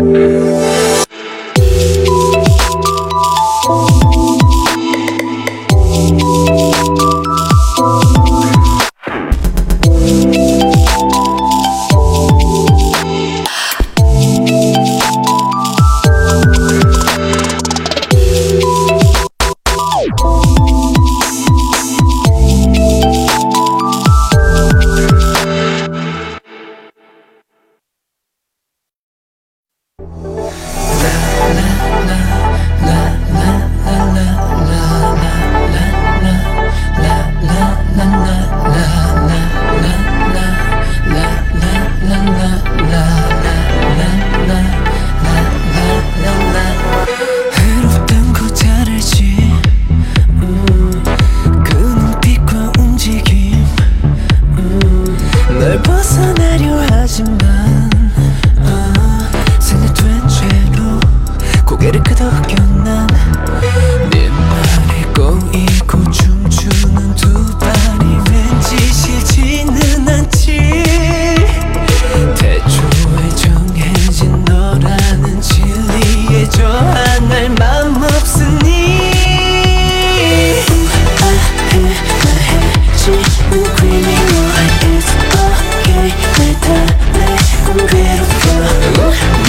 Música 네. 널 벗어나려 하지만 어, 손을 든 채로 고개를 끄덕여 Ooh.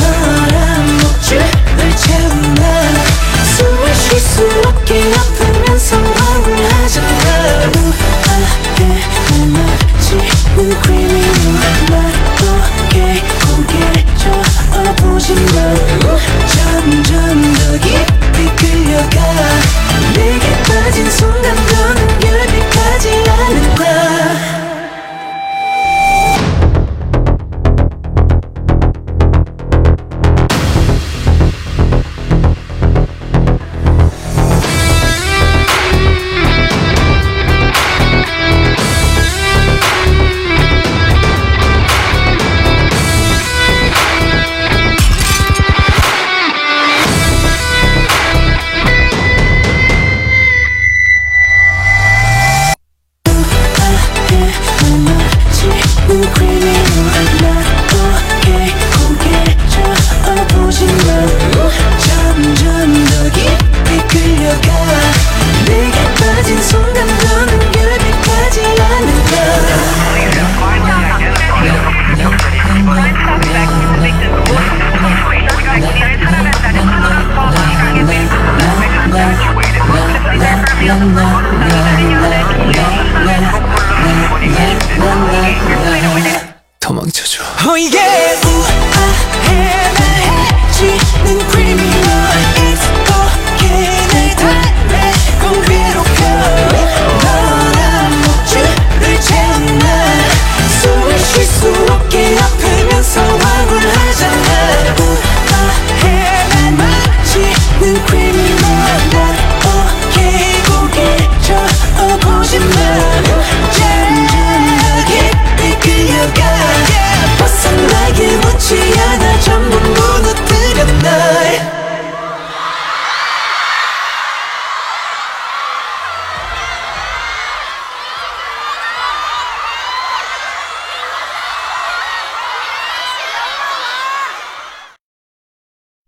la la la la la 도망쳐줘 oh, yeah.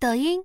抖音。